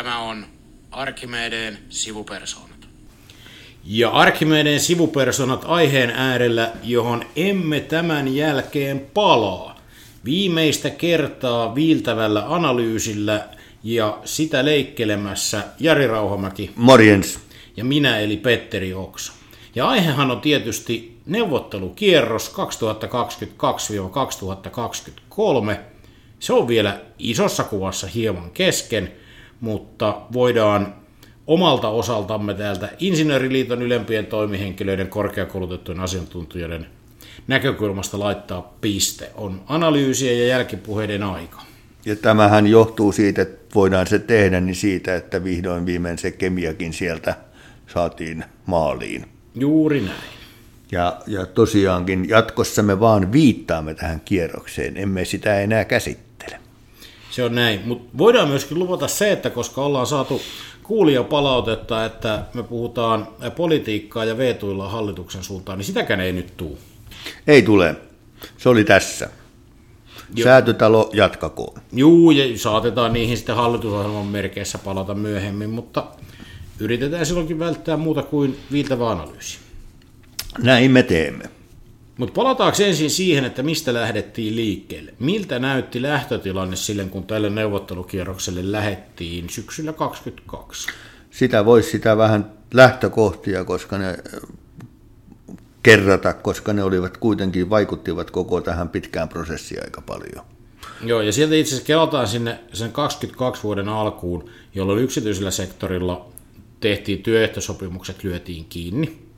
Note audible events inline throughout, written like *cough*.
Tämä on Arkimedeen sivupersoonat. Ja Arkimedeen sivupersonat aiheen äärellä, johon emme tämän jälkeen palaa. Viimeistä kertaa viiltävällä analyysillä ja sitä leikkelemässä Jari Rauhamäki Morjens. ja minä eli Petteri Oksa. Ja aihehan on tietysti neuvottelukierros 2022-2023. Se on vielä isossa kuvassa hieman kesken, mutta voidaan omalta osaltamme täältä Insinööriliiton ylempien toimihenkilöiden korkeakoulutettujen asiantuntijoiden näkökulmasta laittaa piste. On analyysiä ja jälkipuheiden aika. Ja tämähän johtuu siitä, että voidaan se tehdä, niin siitä, että vihdoin viimein se kemiakin sieltä saatiin maaliin. Juuri näin. Ja, ja tosiaankin jatkossa me vaan viittaamme tähän kierrokseen, emme sitä enää käsittele. Se on näin, mutta voidaan myöskin luvata se, että koska ollaan saatu kuulijapalautetta, että me puhutaan politiikkaa ja veetuilla hallituksen suuntaan, niin sitäkään ei nyt tuu. Ei tule. Se oli tässä. Joo. Säätötalo jatkakoon. Juu, ja saatetaan niihin sitten hallitusohjelman merkeissä palata myöhemmin, mutta yritetään silloinkin välttää muuta kuin viiltävä analyysi. Näin me teemme. Mutta palataanko ensin siihen, että mistä lähdettiin liikkeelle? Miltä näytti lähtötilanne silloin, kun tälle neuvottelukierrokselle lähettiin syksyllä 2022? Sitä voisi sitä vähän lähtökohtia, koska ne kerrata, koska ne olivat kuitenkin vaikuttivat koko tähän pitkään prosessiin aika paljon. Joo, ja sieltä itse asiassa kelataan sinne sen 22 vuoden alkuun, jolloin yksityisellä sektorilla tehtiin työehtosopimukset, lyötiin kiinni.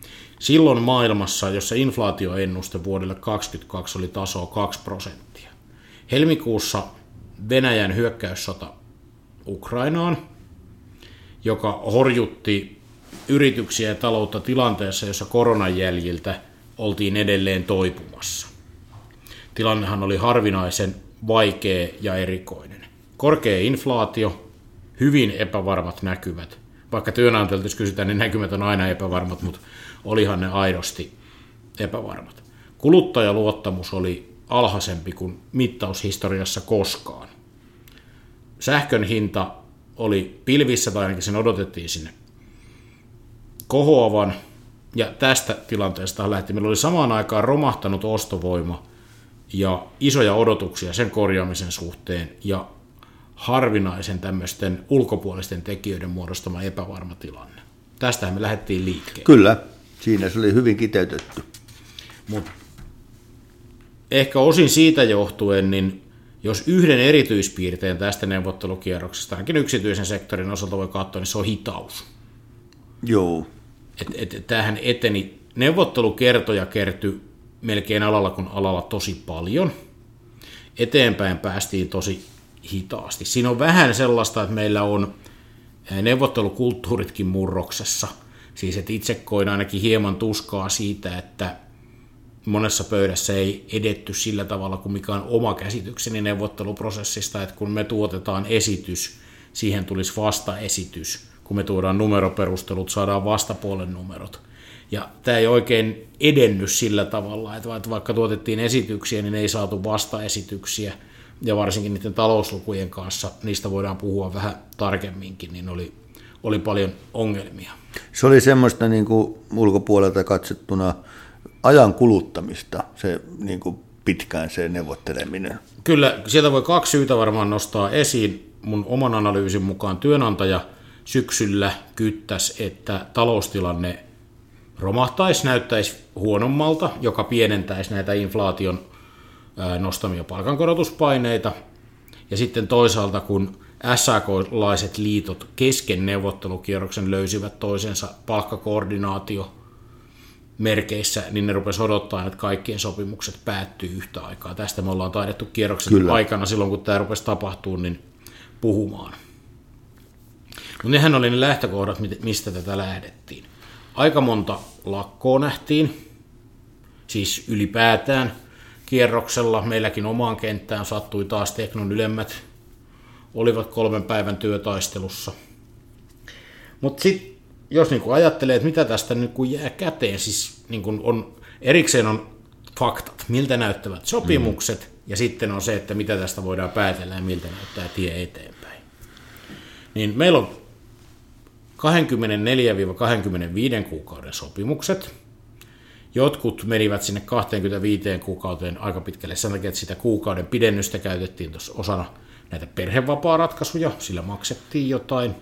Silloin maailmassa, jossa inflaatioennuste vuodelle 2022 oli tasoa 2 prosenttia. Helmikuussa Venäjän hyökkäyssota Ukrainaan, joka horjutti yrityksiä ja taloutta tilanteessa, jossa koronan jäljiltä oltiin edelleen toipumassa. Tilannehan oli harvinaisen vaikea ja erikoinen. Korkea inflaatio, hyvin epävarmat näkymät. Vaikka työnantajalta jos kysytään, niin näkymät on aina epävarmat, mutta olihan ne aidosti epävarmat. Kuluttajaluottamus oli alhaisempi kuin mittaushistoriassa koskaan. Sähkön hinta oli pilvissä, tai ainakin sen odotettiin sinne kohoavan, ja tästä tilanteesta lähti. Meillä oli samaan aikaan romahtanut ostovoima ja isoja odotuksia sen korjaamisen suhteen, ja harvinaisen tämmöisten ulkopuolisten tekijöiden muodostama epävarma tilanne. Tästähän me lähdettiin liikkeelle. Kyllä, siinä se oli hyvin kiteytetty. Mutta ehkä osin siitä johtuen, niin jos yhden erityispiirteen tästä neuvottelukierroksesta, ainakin yksityisen sektorin osalta voi katsoa, niin se on hitaus. Joo, Et, et, tämähän eteni, neuvottelukertoja kertyi melkein alalla kuin alalla tosi paljon. Eteenpäin päästiin tosi hitaasti. Siinä on vähän sellaista, että meillä on neuvottelukulttuuritkin murroksessa. Siis että itse koin ainakin hieman tuskaa siitä, että monessa pöydässä ei edetty sillä tavalla kuin mikä on oma käsitykseni neuvotteluprosessista, että kun me tuotetaan esitys, siihen tulisi vastaesitys. Kun me tuodaan numeroperustelut, saadaan vastapuolen numerot. Ja tämä ei oikein edennyt sillä tavalla, että vaikka tuotettiin esityksiä, niin ei saatu vastaesityksiä. Ja varsinkin niiden talouslukujen kanssa, niistä voidaan puhua vähän tarkemminkin, niin oli, oli paljon ongelmia. se oli semmoista niin kuin ulkopuolelta katsottuna ajan kuluttamista, se niin kuin pitkään se neuvotteleminen. Kyllä, sieltä voi kaksi syytä varmaan nostaa esiin. Mun oman analyysin mukaan työnantaja syksyllä kyttäisi, että taloustilanne romahtaisi, näyttäisi huonommalta, joka pienentäisi näitä inflaation nostamia palkankorotuspaineita. Ja sitten toisaalta, kun SAK-laiset liitot kesken neuvottelukierroksen löysivät toisensa palkkakoordinaatio merkeissä, niin ne rupesi odottaa, että kaikkien sopimukset päättyy yhtä aikaa. Tästä me ollaan taidettu kierroksen Kyllä. aikana silloin, kun tämä rupesi tapahtumaan, niin puhumaan. Mutta nehän oli ne lähtökohdat, mistä tätä lähdettiin. Aika monta lakkoa nähtiin, siis ylipäätään kierroksella. Meilläkin omaan kenttään sattui taas Teknon ylemmät, olivat kolmen päivän työtaistelussa. Mutta sitten jos niinku ajattelee, että mitä tästä niinku jää käteen, siis niinku on, erikseen on faktat, miltä näyttävät sopimukset, mm. ja sitten on se, että mitä tästä voidaan päätellä ja miltä näyttää tie eteenpäin. niin meillä on 24-25 kuukauden sopimukset. Jotkut menivät sinne 25 kuukauteen aika pitkälle sen takia, että sitä kuukauden pidennystä käytettiin tuossa osana näitä perhevapaa-ratkaisuja, sillä maksettiin jotain.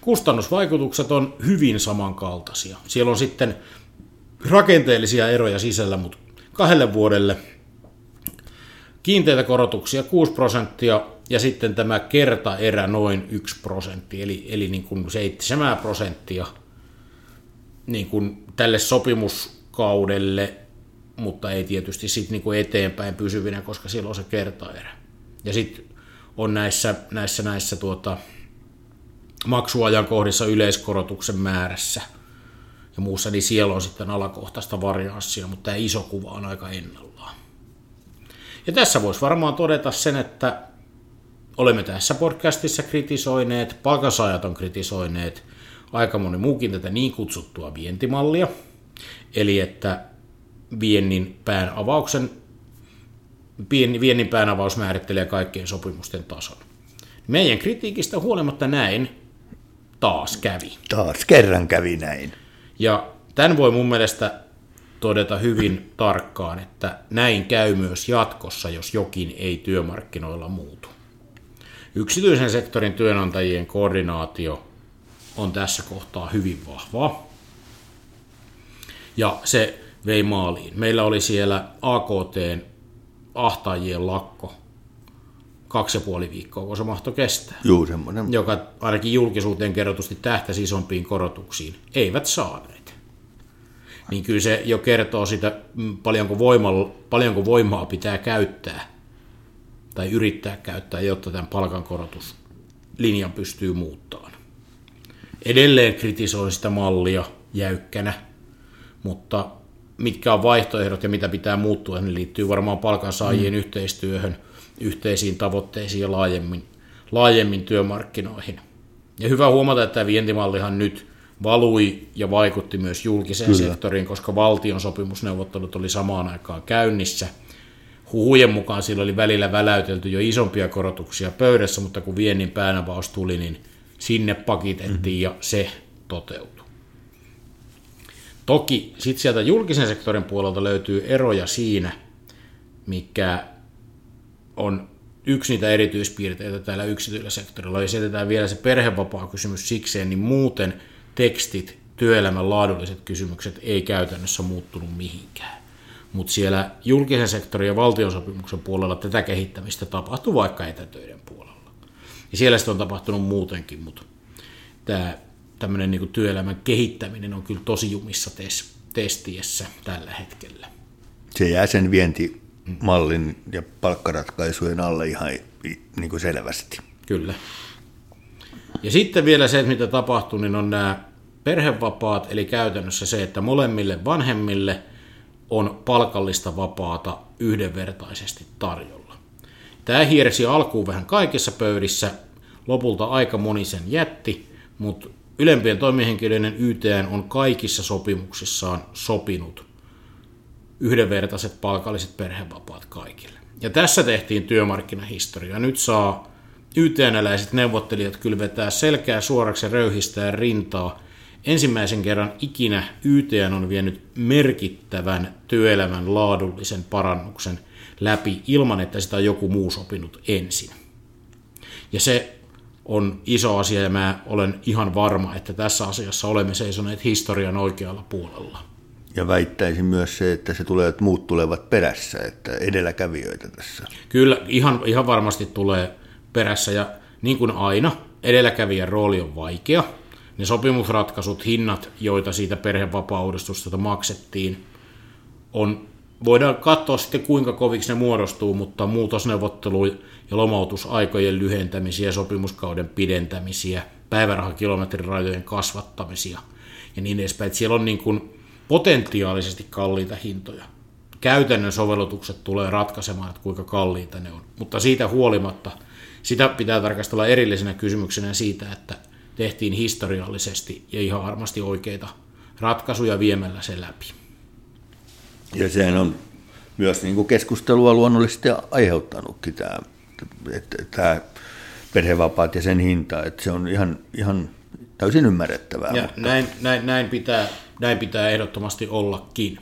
Kustannusvaikutukset on hyvin samankaltaisia. Siellä on sitten rakenteellisia eroja sisällä, mutta kahdelle vuodelle kiinteitä korotuksia 6 prosenttia ja sitten tämä kertaerä noin 1 prosentti, eli, eli niin kuin 7 prosenttia niin kuin tälle sopimuskaudelle, mutta ei tietysti sitten niin kuin eteenpäin pysyvinä, koska silloin on se kertaerä. Ja sitten on näissä, näissä, näissä tuota, maksuajankohdissa yleiskorotuksen määrässä ja muussa, niin siellä on sitten alakohtaista varianssia, mutta tämä iso kuva on aika ennallaan. Ja tässä voisi varmaan todeta sen, että olemme tässä podcastissa kritisoineet, palkansaajat on kritisoineet, aika moni muukin tätä niin kutsuttua vientimallia, eli että viennin pään avauksen viennin päänavaus määrittelee kaikkien sopimusten tason. Meidän kritiikistä huolimatta näin taas kävi. Taas kerran kävi näin. Ja tämän voi mun mielestä todeta hyvin tarkkaan, että näin käy myös jatkossa, jos jokin ei työmarkkinoilla muutu. Yksityisen sektorin työnantajien koordinaatio on tässä kohtaa hyvin vahvaa. Ja se vei maaliin. Meillä oli siellä AKTn ahtaajien lakko kaksi ja puoli viikkoa, kun se mahtoi kestää. Juu, semmoinen. Joka ainakin julkisuuteen kerrotusti tähtäisi isompiin korotuksiin. Eivät saaneet. Niin kyllä se jo kertoo sitä, mm, paljonko, voimalla, paljonko voimaa pitää käyttää tai yrittää käyttää, jotta tämän palkankorotuslinjan pystyy muuttamaan. Edelleen kritisoin sitä mallia jäykkänä, mutta mitkä on vaihtoehdot ja mitä pitää muuttua, ne liittyy varmaan palkansaajien mm. yhteistyöhön, yhteisiin tavoitteisiin ja laajemmin, laajemmin työmarkkinoihin. Ja hyvä huomata, että tämä vientimallihan nyt valui ja vaikutti myös julkiseen Kyllä. sektoriin, koska valtion sopimusneuvottelut oli samaan aikaan käynnissä. Huhujen mukaan sillä oli välillä väläytelty jo isompia korotuksia pöydässä, mutta kun viennin päänavaus tuli, niin sinne pakitettiin mm-hmm. ja se toteutui. Toki sitten sieltä julkisen sektorin puolelta löytyy eroja siinä, mikä on yksi niitä erityispiirteitä täällä yksityisellä sektorilla. Jos jätetään vielä se perhevapaa kysymys sikseen, niin muuten tekstit, työelämän laadulliset kysymykset ei käytännössä muuttunut mihinkään. Mutta siellä julkisen sektorin ja valtiosopimuksen puolella tätä kehittämistä tapahtuu vaikka etätöiden puolella. Ja siellä sitä on tapahtunut muutenkin, mutta tämä tämmöinen niin työelämän kehittäminen on kyllä tosi jumissa tes, testiessä tällä hetkellä. Se jää sen vientimallin ja palkkaratkaisujen alle ihan niin kuin selvästi. Kyllä. Ja sitten vielä se, mitä tapahtuu, niin on nämä perhevapaat, eli käytännössä se, että molemmille vanhemmille on palkallista vapaata yhdenvertaisesti tarjolla. Tämä hiersi alkuun vähän kaikissa pöydissä, lopulta aika moni sen jätti, mutta Ylempien toimihenkilöiden YTN on kaikissa sopimuksissaan sopinut yhdenvertaiset palkalliset perhevapaat kaikille. Ja tässä tehtiin työmarkkinahistoria. Nyt saa YTN-läiset neuvottelijat kylvetää selkää suoraksi röyhistää rintaa. Ensimmäisen kerran ikinä YTN on vienyt merkittävän työelämän laadullisen parannuksen läpi ilman, että sitä on joku muu sopinut ensin. Ja se on iso asia ja mä olen ihan varma, että tässä asiassa olemme seisoneet historian oikealla puolella. Ja väittäisin myös se, että se tulee, että muut tulevat perässä, että edelläkävijöitä tässä. Kyllä, ihan, ihan varmasti tulee perässä ja niin kuin aina, edelläkävijän rooli on vaikea. Ne sopimusratkaisut, hinnat, joita siitä perhevapauudistusta maksettiin, on voidaan katsoa sitten kuinka koviksi ne muodostuu, mutta muutosneuvottelu ja lomautusaikojen lyhentämisiä, sopimuskauden pidentämisiä, päivärahakilometrirajojen kasvattamisia ja niin edespäin. Että siellä on niin kuin potentiaalisesti kalliita hintoja. Käytännön sovellutukset tulee ratkaisemaan, että kuinka kalliita ne on. Mutta siitä huolimatta sitä pitää tarkastella erillisenä kysymyksenä siitä, että tehtiin historiallisesti ja ihan varmasti oikeita ratkaisuja viemällä se läpi. Ja sehän on myös niin kuin keskustelua luonnollisesti aiheuttanutkin tämä, että tämä, perhevapaat ja sen hinta, että se on ihan, ihan täysin ymmärrettävää. Ja mutta... näin, näin, näin, pitää, näin pitää ehdottomasti ollakin.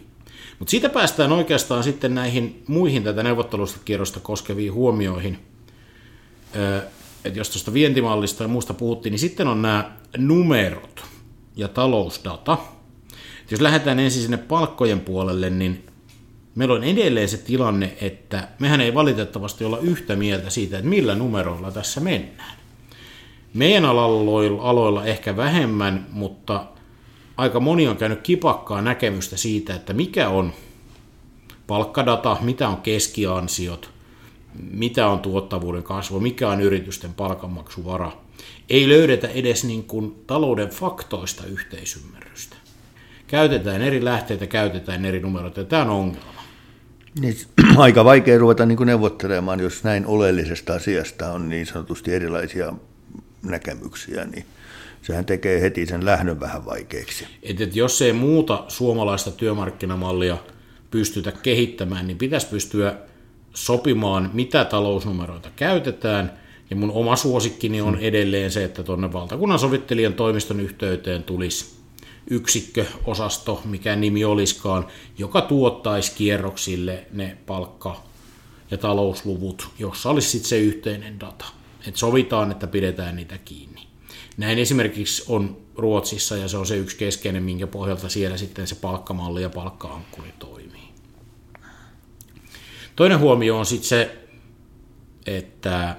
Mutta siitä päästään oikeastaan sitten näihin muihin tätä neuvottelusta kierrosta koskeviin huomioihin. että jos tuosta vientimallista ja muusta puhuttiin, niin sitten on nämä numerot ja talousdata. Jos lähdetään ensin sinne palkkojen puolelle, niin meillä on edelleen se tilanne, että mehän ei valitettavasti olla yhtä mieltä siitä, että millä numeroilla tässä mennään. Meidän aloilla, aloilla ehkä vähemmän, mutta aika moni on käynyt kipakkaa näkemystä siitä, että mikä on palkkadata, mitä on keskiansiot, mitä on tuottavuuden kasvu, mikä on yritysten palkanmaksuvara. Ei löydetä edes niin kuin talouden faktoista yhteisymmärrystä. Käytetään eri lähteitä, käytetään eri numeroita, ja tämä on ongelma. Niin, *clears throat* aika vaikea ruveta niin kuin neuvottelemaan, jos näin oleellisesta asiasta on niin sanotusti erilaisia näkemyksiä, niin sehän tekee heti sen lähdön vähän vaikeaksi. Et, et jos ei muuta suomalaista työmarkkinamallia pystytä kehittämään, niin pitäisi pystyä sopimaan, mitä talousnumeroita käytetään. Ja mun oma suosikkini on edelleen se, että tuonne valtakunnan sovittelijan toimiston yhteyteen tulisi yksikköosasto, mikä nimi oliskaan, joka tuottaisi kierroksille ne palkka- ja talousluvut, jossa olisi sitten se yhteinen data. Et sovitaan, että pidetään niitä kiinni. Näin esimerkiksi on Ruotsissa ja se on se yksi keskeinen, minkä pohjalta siellä sitten se palkkamalli ja palkkaankkuri toimii. Toinen huomio on sitten se, että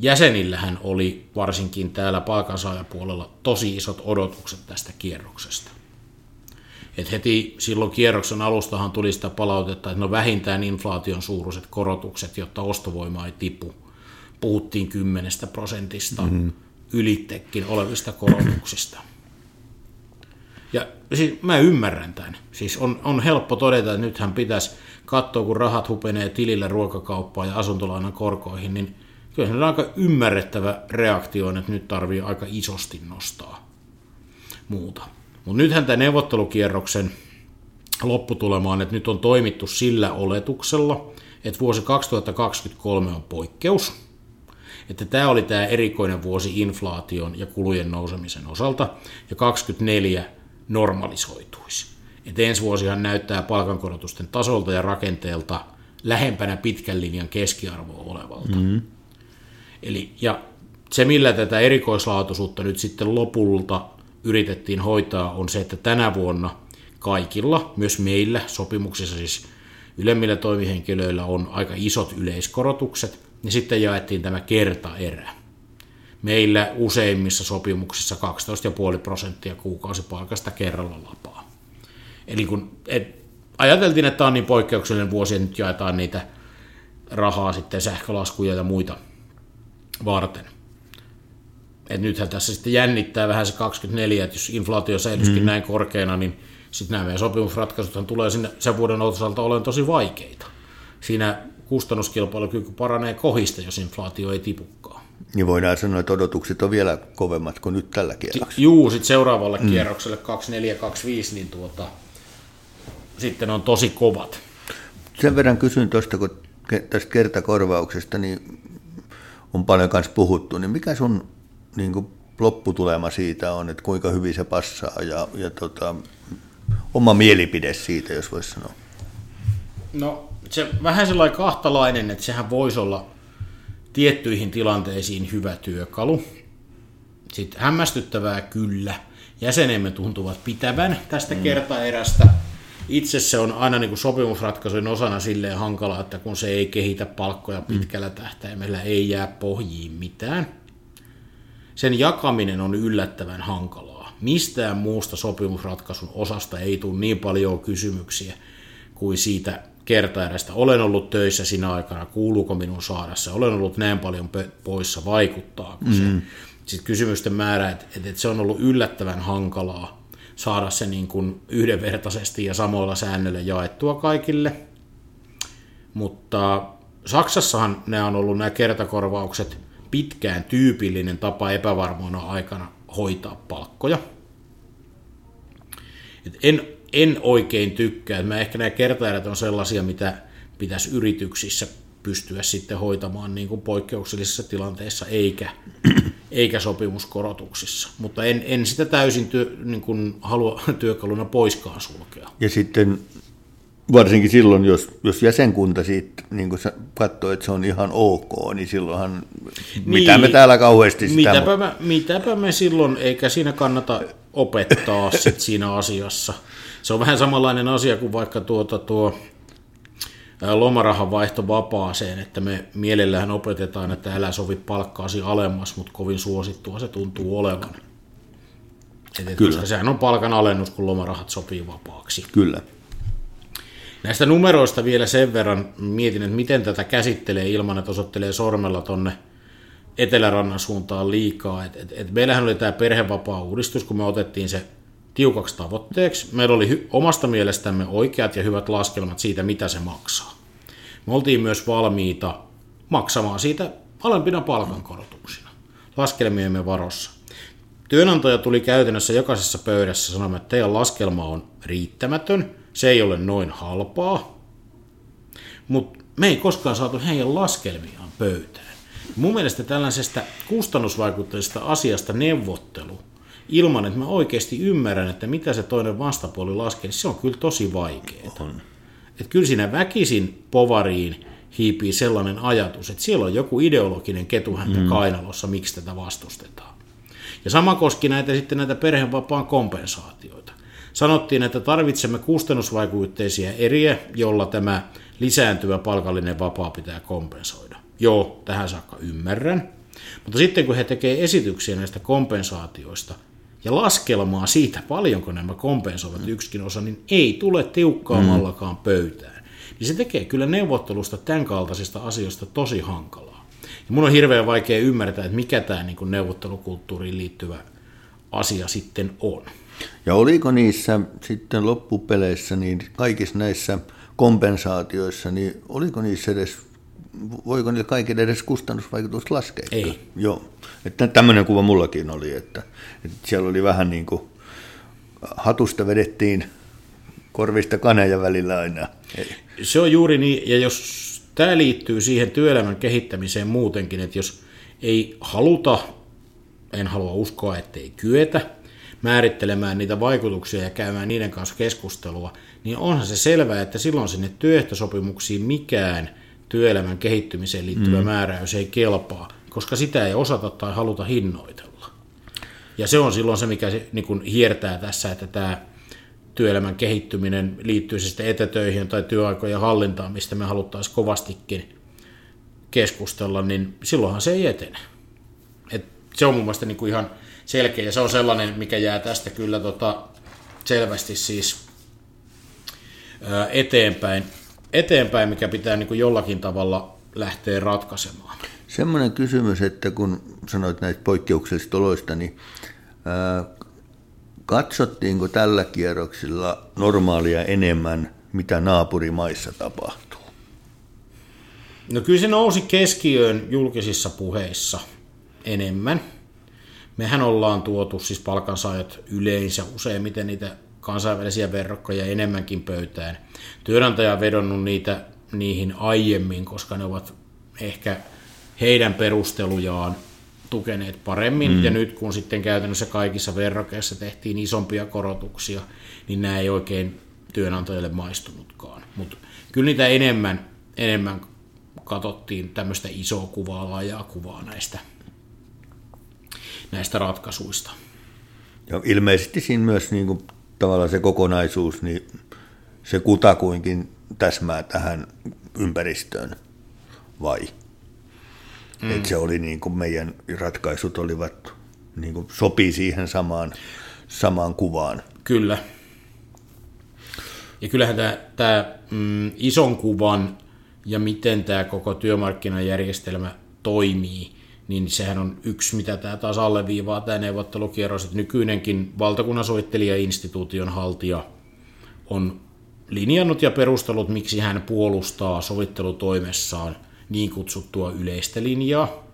jäsenillähän oli varsinkin täällä palkansaajapuolella tosi isot odotukset tästä kierroksesta. Et heti silloin kierroksen alustahan tuli sitä palautetta, että no vähintään inflaation suuruiset korotukset, jotta ostovoima ei tipu. Puhuttiin 10 prosentista mm-hmm. ylittekin olevista korotuksista. Ja siis mä ymmärrän tämän. Siis on, on helppo todeta, että nythän pitäisi katsoa, kun rahat hupenee tilille ruokakauppaan ja asuntolainan korkoihin, niin kyllä se on aika ymmärrettävä reaktio, että nyt tarvii aika isosti nostaa muuta. Mutta nythän tämä neuvottelukierroksen lopputulema on, että nyt on toimittu sillä oletuksella, että vuosi 2023 on poikkeus, että tämä oli tämä erikoinen vuosi inflaation ja kulujen nousemisen osalta, ja 2024 normalisoituisi. Et ensi vuosihan näyttää palkankorotusten tasolta ja rakenteelta lähempänä pitkän linjan keskiarvoa olevalta. Mm-hmm. Eli, ja se, millä tätä erikoislaatuisuutta nyt sitten lopulta yritettiin hoitaa, on se, että tänä vuonna kaikilla, myös meillä sopimuksissa siis ylemmillä toimihenkilöillä on aika isot yleiskorotukset, ja sitten jaettiin tämä kertaerä. Meillä useimmissa sopimuksissa 12,5 prosenttia kuukausipalkasta kerralla lapaa. Eli kun et, ajateltiin, että tämä on niin poikkeuksellinen vuosi, että nyt jaetaan niitä rahaa sitten sähkölaskuja ja muita varten. Et nythän tässä sitten jännittää vähän se 24, että jos inflaatio säilyisikin mm. näin korkeana, niin sitten nämä meidän sopimusratkaisut tulee sinne sen vuoden osalta olemaan tosi vaikeita. Siinä kustannuskilpailukyky paranee kohista, jos inflaatio ei tipukaan. Niin voidaan sanoa, että odotukset on vielä kovemmat kuin nyt tällä kierroksella. Juu, sitten seuraavalle mm. kierrokselle 2425, niin tuota, sitten on tosi kovat. Sen verran kysyn tuosta, kun tästä kertakorvauksesta, niin on paljon kanssa puhuttu, niin mikä sun niin kuin lopputulema siitä on, että kuinka hyvin se passaa ja, ja tota, oma mielipide siitä, jos voisi sanoa? No se vähän sellainen kahtalainen, että sehän voisi olla tiettyihin tilanteisiin hyvä työkalu. Sitten hämmästyttävää kyllä. Jäsenemme tuntuvat pitävän tästä mm. kertaerästä. Itse se on aina niin kuin sopimusratkaisujen osana silleen hankala, että kun se ei kehitä palkkoja pitkällä mm. tähtäimellä, ei jää pohjiin mitään. Sen jakaminen on yllättävän hankalaa. Mistään muusta sopimusratkaisun osasta ei tule niin paljon kysymyksiä kuin siitä kertaerästä. Olen ollut töissä sinä aikana, kuuluuko minun saada se, olen ollut näin paljon poissa, vaikuttaako se. Mm. Sitten kysymysten määrä, että, että se on ollut yllättävän hankalaa saada se niin kuin yhdenvertaisesti ja samoilla säännöillä jaettua kaikille. Mutta Saksassahan nämä on ollut nämä kertakorvaukset pitkään tyypillinen tapa epävarmoina aikana hoitaa palkkoja. Et en en oikein tykkää. Mä ehkä nämä kertaerät on sellaisia, mitä pitäisi yrityksissä pystyä sitten hoitamaan niin kuin poikkeuksellisissa tilanteissa eikä, eikä sopimuskorotuksissa. Mutta en, en sitä täysin työ, niin kuin halua *laughs* työkaluna poiskaan sulkea. Ja sitten varsinkin silloin, jos, jos jäsenkunta siitä niin katsoo, että se on ihan ok, niin silloinhan, niin, mitä me täällä kauheasti sitä... Mitäpä, mä, mitäpä me silloin, eikä siinä kannata opettaa sit siinä asiassa. Se on vähän samanlainen asia kuin vaikka tuota, tuo lomarahan vaihto vapaaseen, että me mielellään opetetaan, että älä sovi palkkaasi alemmas, mutta kovin suosittua se tuntuu olevan. Et, Kyllä. Koska sehän on palkan alennus, kun lomarahat sopii vapaaksi. Kyllä. Näistä numeroista vielä sen verran mietin, että miten tätä käsittelee ilman, että osoittelee sormella tonne Etelärannan suuntaan liikaa. Et, et, et meillähän oli tämä perhevapaa-uudistus, kun me otettiin se tiukaksi tavoitteeksi. Meillä oli omasta mielestämme oikeat ja hyvät laskelmat siitä, mitä se maksaa. Me oltiin myös valmiita maksamaan siitä alempina palkankorotuksina laskelmiemme varossa. Työnantaja tuli käytännössä jokaisessa pöydässä sanomaan, että teidän laskelma on riittämätön, se ei ole noin halpaa, mutta me ei koskaan saatu heidän laskelmiaan pöytään. Mun mielestä tällaisesta kustannusvaikutteisesta asiasta neuvottelu ilman, että mä oikeasti ymmärrän, että mitä se toinen vastapuoli laskee, niin se on kyllä tosi vaikeaa. On. Et kyllä siinä väkisin povariin hiipii sellainen ajatus, että siellä on joku ideologinen ketuhäntä mm. kainalossa, miksi tätä vastustetaan. Ja sama koski näitä sitten näitä perhevapaan kompensaatioita. Sanottiin, että tarvitsemme kustannusvaikutteisia eriä, jolla tämä lisääntyvä palkallinen vapaa pitää kompensoida. Joo, tähän saakka ymmärrän. Mutta sitten kun he tekevät esityksiä näistä kompensaatioista ja laskelmaa siitä, paljonko nämä kompensoivat yksikin osa, niin ei tule tiukkaamallakaan mm. pöytään. Niin se tekee kyllä neuvottelusta tämän kaltaisista asioista tosi hankalaa. Ja mun on hirveän vaikea ymmärtää, että mikä tämä niin neuvottelukulttuuriin liittyvä asia sitten on. Ja oliko niissä sitten loppupeleissä, niin kaikissa näissä kompensaatioissa, niin oliko niissä edes, voiko niillä kaikille edes kustannusvaikutus laskea? Ei. Joo, että tämmöinen kuva mullakin oli, että, että siellä oli vähän niin kuin hatusta vedettiin korvista kaneja välillä aina. Ei. Se on juuri niin, ja jos tämä liittyy siihen työelämän kehittämiseen muutenkin, että jos ei haluta, en halua uskoa, ettei kyetä, määrittelemään niitä vaikutuksia ja käymään niiden kanssa keskustelua, niin onhan se selvää, että silloin sinne työehtosopimuksiin mikään työelämän kehittymiseen liittyvä mm. määräys ei kelpaa, koska sitä ei osata tai haluta hinnoitella. Ja se on silloin se, mikä niin kuin hiertää tässä, että tämä työelämän kehittyminen liittyy se sitten etätöihin tai työaikojen hallintaan, mistä me haluttaisiin kovastikin keskustella, niin silloinhan se ei etene. Et se on mun mielestä niin kuin ihan selkeä, ja se on sellainen, mikä jää tästä kyllä tota, selvästi siis eteenpäin, eteenpäin, mikä pitää niin kuin jollakin tavalla lähteä ratkaisemaan. Semmoinen kysymys, että kun sanoit näistä poikkeuksellisista oloista, niin ää, katsottiinko tällä kierroksilla normaalia enemmän, mitä naapurimaissa tapahtuu? No kyllä se nousi keskiöön julkisissa puheissa enemmän. Mehän ollaan tuotu siis palkansaajat yleensä useimmiten niitä kansainvälisiä verrokkoja enemmänkin pöytään. Työnantaja on vedonnut niitä niihin aiemmin, koska ne ovat ehkä heidän perustelujaan tukeneet paremmin, mm. ja nyt kun sitten käytännössä kaikissa verrokeissa tehtiin isompia korotuksia, niin nämä ei oikein työnantajille maistunutkaan. Mutta kyllä niitä enemmän, enemmän katsottiin tämmöistä isoa kuvaa, laajaa kuvaa näistä näistä ratkaisuista. Ja ilmeisesti siinä myös niin kuin, tavallaan se kokonaisuus, niin se kutakuinkin täsmää tähän ympäristöön, vai? Mm. Että se oli niin kuin meidän ratkaisut olivat, niin kuin sopii siihen samaan, samaan kuvaan. Kyllä. Ja kyllähän tämä, tämä mm, ison kuvan ja miten tämä koko työmarkkinajärjestelmä toimii, niin sehän on yksi, mitä tämä taas alleviivaa tämä neuvottelukierros, että nykyinenkin valtakunnan instituution haltija on linjannut ja perustellut, miksi hän puolustaa sovittelutoimessaan niin kutsuttua yleistä linjaa.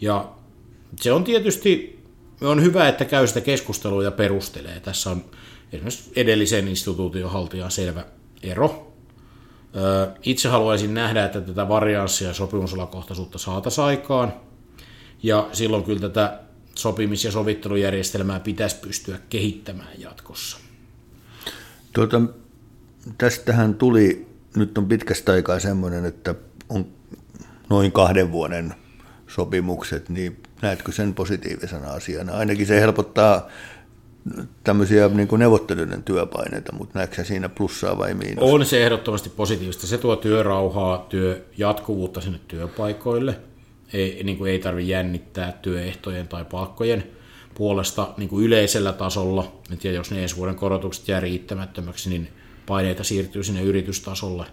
Ja se on tietysti on hyvä, että käy sitä keskustelua ja perustelee. Tässä on esimerkiksi edellisen instituution haltijan selvä ero. Itse haluaisin nähdä, että tätä varianssia ja sopimusalakohtaisuutta saataisiin aikaan, ja silloin kyllä tätä sopimis- ja sovittelujärjestelmää pitäisi pystyä kehittämään jatkossa. Tuota, tästähän tuli, nyt on pitkästä aikaa semmoinen, että on noin kahden vuoden sopimukset, niin näetkö sen positiivisena asiana? Ainakin se helpottaa tämmöisiä niin kuin neuvotteluiden työpaineita, mutta näetkö siinä plussaa vai miinusta? On se ehdottomasti positiivista. Se tuo työrauhaa, työ jatkuvuutta sinne työpaikoille. Ei, niin ei tarvitse jännittää työehtojen tai palkkojen puolesta niin kuin yleisellä tasolla. Ja jos ne ensi vuoden korotukset jää riittämättömäksi, niin paineita siirtyy sinne yritystasolle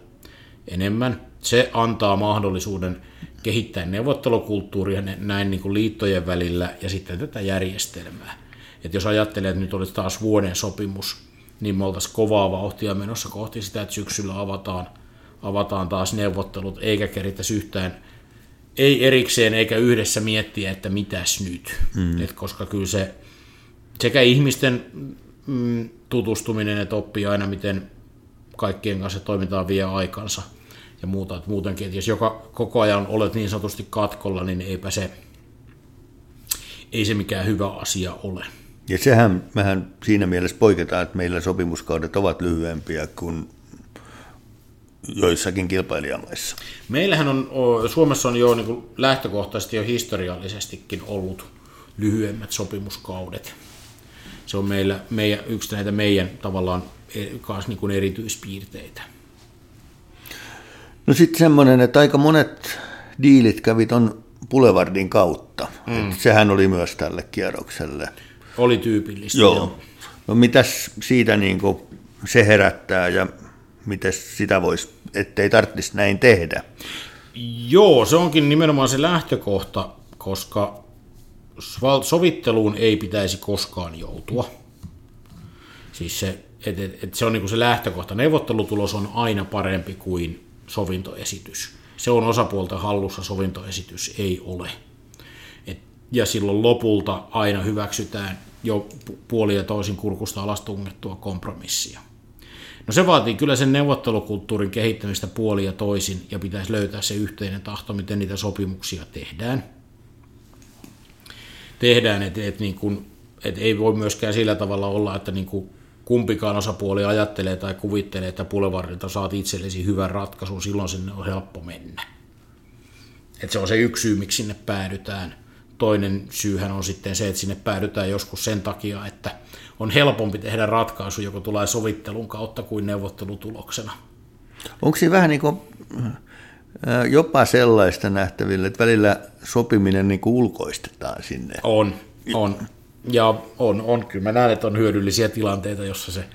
enemmän. Se antaa mahdollisuuden kehittää neuvottelukulttuuria näin niin kuin liittojen välillä ja sitten tätä järjestelmää. Et jos ajattelee, että nyt olisi taas vuoden sopimus, niin me oltaisiin kovaa vauhtia menossa kohti sitä, että syksyllä avataan, avataan taas neuvottelut, eikä kerittäisi yhtään, ei erikseen eikä yhdessä miettiä, että mitäs nyt. Mm. Et koska kyllä se sekä ihmisten mm, tutustuminen, että oppii aina, miten kaikkien kanssa toimitaan vie aikansa ja muuta. Että muutenkin, että jos joka, koko ajan olet niin sanotusti katkolla, niin eipä se, ei se mikään hyvä asia ole. Ja sehän mehän siinä mielessä poiketaan, että meillä sopimuskaudet ovat lyhyempiä kuin joissakin kilpailijamaissa. Meillähän on, Suomessa on jo niin kuin lähtökohtaisesti jo historiallisestikin ollut lyhyemmät sopimuskaudet. Se on meillä, meidän, yksi näitä meidän tavallaan e, kanssa niin kuin erityispiirteitä. No sitten semmoinen, että aika monet diilit kävi ton Boulevardin kautta. Mm. sehän oli myös tälle kierrokselle. Oli tyypillistä. Joo. joo. No mitäs siitä niin kuin se herättää ja miten sitä voisi, ettei tarvitsisi näin tehdä? Joo, se onkin nimenomaan se lähtökohta, koska sovitteluun ei pitäisi koskaan joutua. Siis se, et, et, et se on niin se lähtökohta. Neuvottelutulos on aina parempi kuin sovintoesitys. Se on osapuolta hallussa, sovintoesitys ei ole. Ja silloin lopulta aina hyväksytään jo puoli ja toisin kurkusta alas tungettua kompromissia. No se vaatii kyllä sen neuvottelukulttuurin kehittämistä puoli ja toisin, ja pitäisi löytää se yhteinen tahto, miten niitä sopimuksia tehdään. Tehdään, että et niin et ei voi myöskään sillä tavalla olla, että niin kuin kumpikaan osapuoli ajattelee tai kuvittelee, että Boulevardilta saat itsellesi hyvän ratkaisun, silloin sinne on helppo mennä. Et se on se yksi syy, miksi sinne päädytään. Toinen syyhän on sitten se, että sinne päädytään joskus sen takia, että on helpompi tehdä ratkaisu, joka tulee sovittelun kautta kuin neuvottelutuloksena. Onko siinä vähän niin kuin jopa sellaista nähtävillä, että välillä sopiminen niin kuin ulkoistetaan sinne? On, on. Ja on, on, kyllä mä näen, että on hyödyllisiä tilanteita, jossa se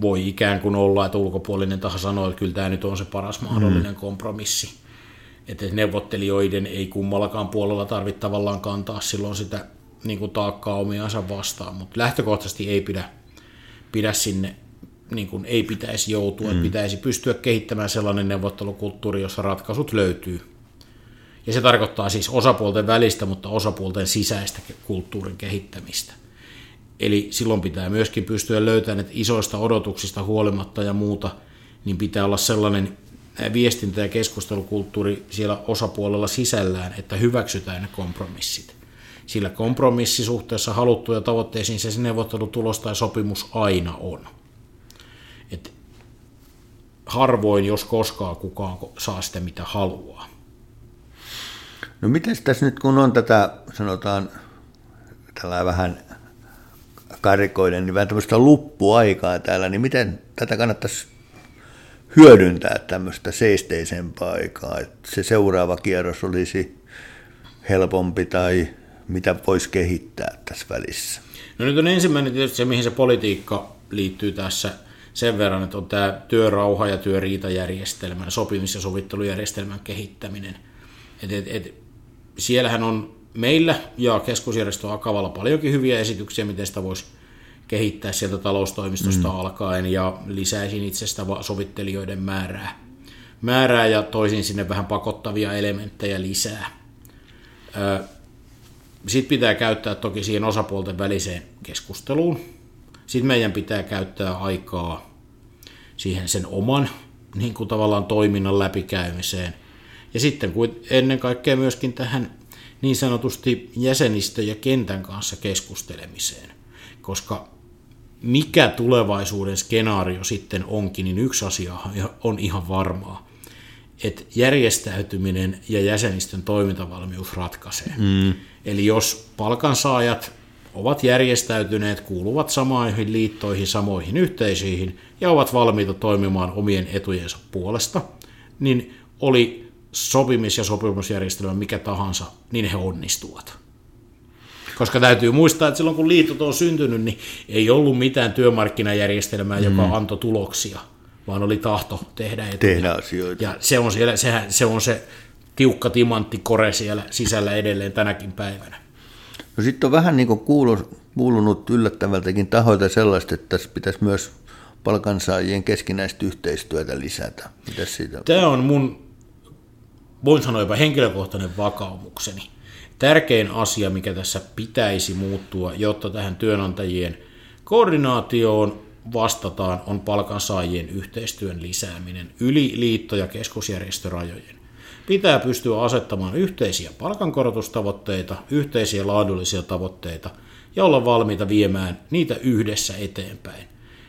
voi ikään kuin olla, että ulkopuolinen taho sanoo, että kyllä tämä nyt on se paras mahdollinen mm. kompromissi. Että neuvottelijoiden ei kummallakaan puolella tarvitse tavallaan kantaa silloin sitä niin kuin taakkaa omiansa vastaan, mutta lähtökohtaisesti ei pidä, pidä sinne, niin kuin ei pitäisi joutua, mm. pitäisi pystyä kehittämään sellainen neuvottelukulttuuri, jossa ratkaisut löytyy ja se tarkoittaa siis osapuolten välistä, mutta osapuolten sisäistä kulttuurin kehittämistä. Eli silloin pitää myöskin pystyä löytämään, että isoista odotuksista huolimatta ja muuta, niin pitää olla sellainen viestintä- ja keskustelukulttuuri siellä osapuolella sisällään, että hyväksytään ne kompromissit. Sillä kompromissisuhteessa haluttuja tavoitteisiin se neuvottelutulos tai sopimus aina on. Et harvoin, jos koskaan kukaan saa sitä mitä haluaa. No miten tässä nyt, kun on tätä, sanotaan, tällä vähän karikoiden, niin vähän tämmöistä luppuaikaa täällä, niin miten tätä kannattaisi hyödyntää tämmöistä seisteisempää aikaa, että se seuraava kierros olisi helpompi tai mitä voisi kehittää tässä välissä? No nyt on ensimmäinen tietysti se, mihin se politiikka liittyy tässä sen verran, että on tämä työrauha- ja työriitajärjestelmän, sopimis- ja sovittelujärjestelmän kehittäminen. Et, et, et, siellähän on meillä ja keskusjärjestö Akavalla paljonkin hyviä esityksiä, miten sitä voisi kehittää sieltä taloustoimistosta mm. alkaen ja lisäisin itsestä sovittelijoiden määrää. määrää ja toisin sinne vähän pakottavia elementtejä lisää. Sitten pitää käyttää toki siihen osapuolten väliseen keskusteluun. Sitten meidän pitää käyttää aikaa siihen sen oman niin kuin tavallaan toiminnan läpikäymiseen. Ja sitten ennen kaikkea myöskin tähän niin sanotusti jäsenistö ja kentän kanssa keskustelemiseen. Koska mikä tulevaisuuden skenaario sitten onkin, niin yksi asia on ihan varmaa, että järjestäytyminen ja jäsenistön toimintavalmius ratkaisee. Mm. Eli jos palkansaajat ovat järjestäytyneet, kuuluvat samoihin liittoihin, samoihin yhteisöihin ja ovat valmiita toimimaan omien etujensa puolesta, niin oli sopimis- ja sopimusjärjestelmä mikä tahansa, niin he onnistuvat. Koska täytyy muistaa, että silloin kun liitot on syntynyt, niin ei ollut mitään työmarkkinajärjestelmää, mm. joka antoi tuloksia, vaan oli tahto tehdä etuja. Tehdä asioita. Ja se on, siellä, sehän, se on se tiukka timanttikore siellä sisällä edelleen tänäkin päivänä. No sitten on vähän niin kuin kuulunut yllättävältäkin tahoilta sellaista, että tässä pitäisi myös palkansaajien keskinäistä yhteistyötä lisätä. Mitäs siitä? Tämä on mun, voin sanoa jopa henkilökohtainen vakaumukseni. Tärkein asia, mikä tässä pitäisi muuttua, jotta tähän työnantajien koordinaatioon vastataan, on palkansaajien yhteistyön lisääminen yli liitto- ja keskusjärjestörajojen. Pitää pystyä asettamaan yhteisiä palkankorotustavoitteita, yhteisiä laadullisia tavoitteita ja olla valmiita viemään niitä yhdessä eteenpäin,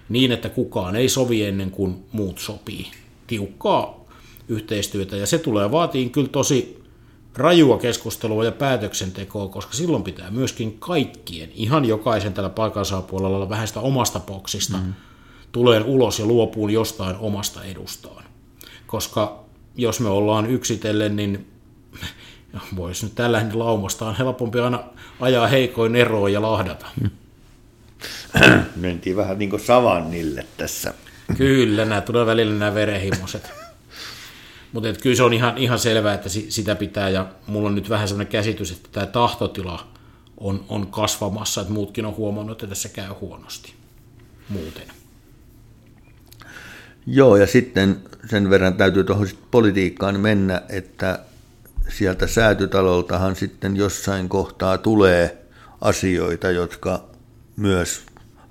niin että kukaan ei sovi ennen kuin muut sopii. Tiukkaa yhteistyötä ja se tulee vaatiin kyllä tosi rajua keskustelua ja päätöksentekoa, koska silloin pitää myöskin kaikkien, ihan jokaisen tällä palkansaapuolella olla vähän sitä omasta boksista, mm. tuleen ulos ja luopuun jostain omasta edustaan. Koska jos me ollaan yksitellen, niin *laughs* voisi nyt tällä laumasta on helpompi aina ajaa heikoin eroon ja lahdata. Mentiin vähän niin kuin savannille tässä. Kyllä, nämä tulee välillä nämä verehimoset. *laughs* Mutta kyllä se on ihan, ihan selvää, että sitä pitää, ja mulla on nyt vähän sellainen käsitys, että tämä tahtotila on, on kasvamassa, että muutkin on huomannut, että tässä käy huonosti muuten. Joo, ja sitten sen verran täytyy tuohon politiikkaan mennä, että sieltä säätytaloltahan sitten jossain kohtaa tulee asioita, jotka myös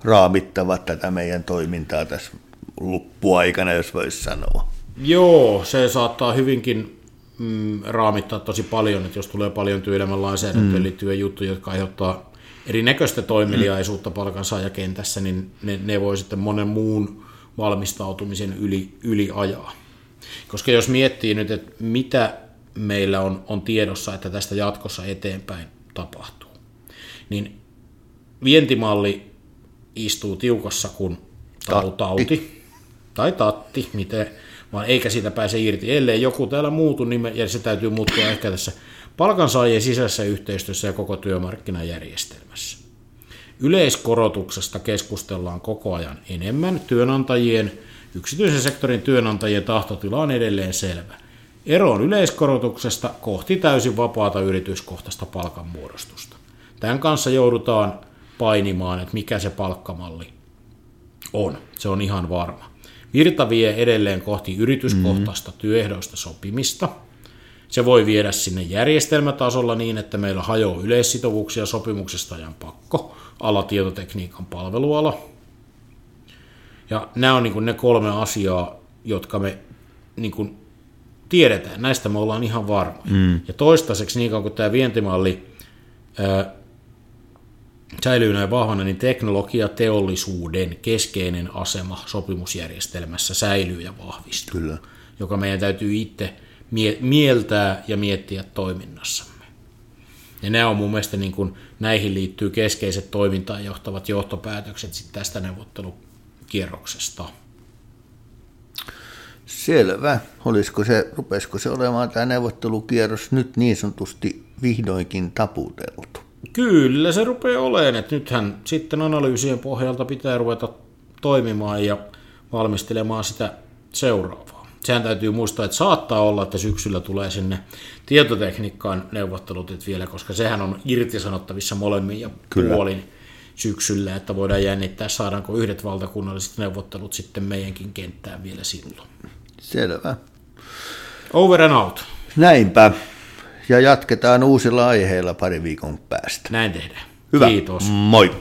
raamittavat tätä meidän toimintaa tässä loppuaikana, jos voisi sanoa. Joo, se saattaa hyvinkin mm, raamittaa tosi paljon, että jos tulee paljon työelämän lainsäädäntöön mm. liittyviä juttuja, jotka aiheuttaa erinäköistä toimeliaisuutta mm. palkansaajakentässä, niin ne, ne voi sitten monen muun valmistautumisen yli, yli ajaa. Koska jos miettii nyt, että mitä meillä on, on tiedossa, että tästä jatkossa eteenpäin tapahtuu, niin vientimalli istuu tiukassa kuin tauti tai tatti, miten, vaan eikä siitä pääse irti. Ellei joku täällä muutu, niin me, ja se täytyy muuttua ehkä tässä palkansaajien sisäisessä yhteistyössä ja koko työmarkkinajärjestelmässä. Yleiskorotuksesta keskustellaan koko ajan enemmän. Työnantajien, yksityisen sektorin työnantajien tahtotila on edelleen selvä. Ero on yleiskorotuksesta kohti täysin vapaata yrityskohtaista palkanmuodostusta. Tämän kanssa joudutaan painimaan, että mikä se palkkamalli on. Se on ihan varma. Virta vie edelleen kohti yrityskohtaista mm-hmm. työehdoista sopimista. Se voi viedä sinne järjestelmätasolla niin, että meillä hajoaa yleissitovuuksia sopimuksesta ja pakko, ala tietotekniikan palveluala. Ja nämä on niin ne kolme asiaa, jotka me niin kuin tiedetään. Näistä me ollaan ihan varmoja. Mm. Ja toistaiseksi, niin kauan kuin tämä vientimalli ää, säilyy näin vahvana, niin teknologiateollisuuden keskeinen asema sopimusjärjestelmässä säilyy ja vahvistuu, Kyllä. joka meidän täytyy itse mieltää ja miettiä toiminnassamme. Ja nämä on mun mielestä niin kuin, näihin liittyy keskeiset toimintaan johtavat johtopäätökset sit tästä neuvottelukierroksesta. Selvä. Olisiko se, rupesiko se olemaan tämä neuvottelukierros nyt niin sanotusti vihdoinkin taputeltu? Kyllä se rupeaa olemaan, että nythän sitten analyysien pohjalta pitää ruveta toimimaan ja valmistelemaan sitä seuraavaa. Sehän täytyy muistaa, että saattaa olla, että syksyllä tulee sinne tietotekniikkaan neuvottelut vielä, koska sehän on irtisanottavissa molemmin ja Kyllä. puolin syksyllä, että voidaan jännittää, saadaanko yhdet valtakunnalliset neuvottelut sitten meidänkin kenttään vielä silloin. Selvä. Over and out. Näinpä ja jatketaan uusilla aiheilla pari viikon päästä. Näin tehdään. Hyvä. Kiitos. Moi.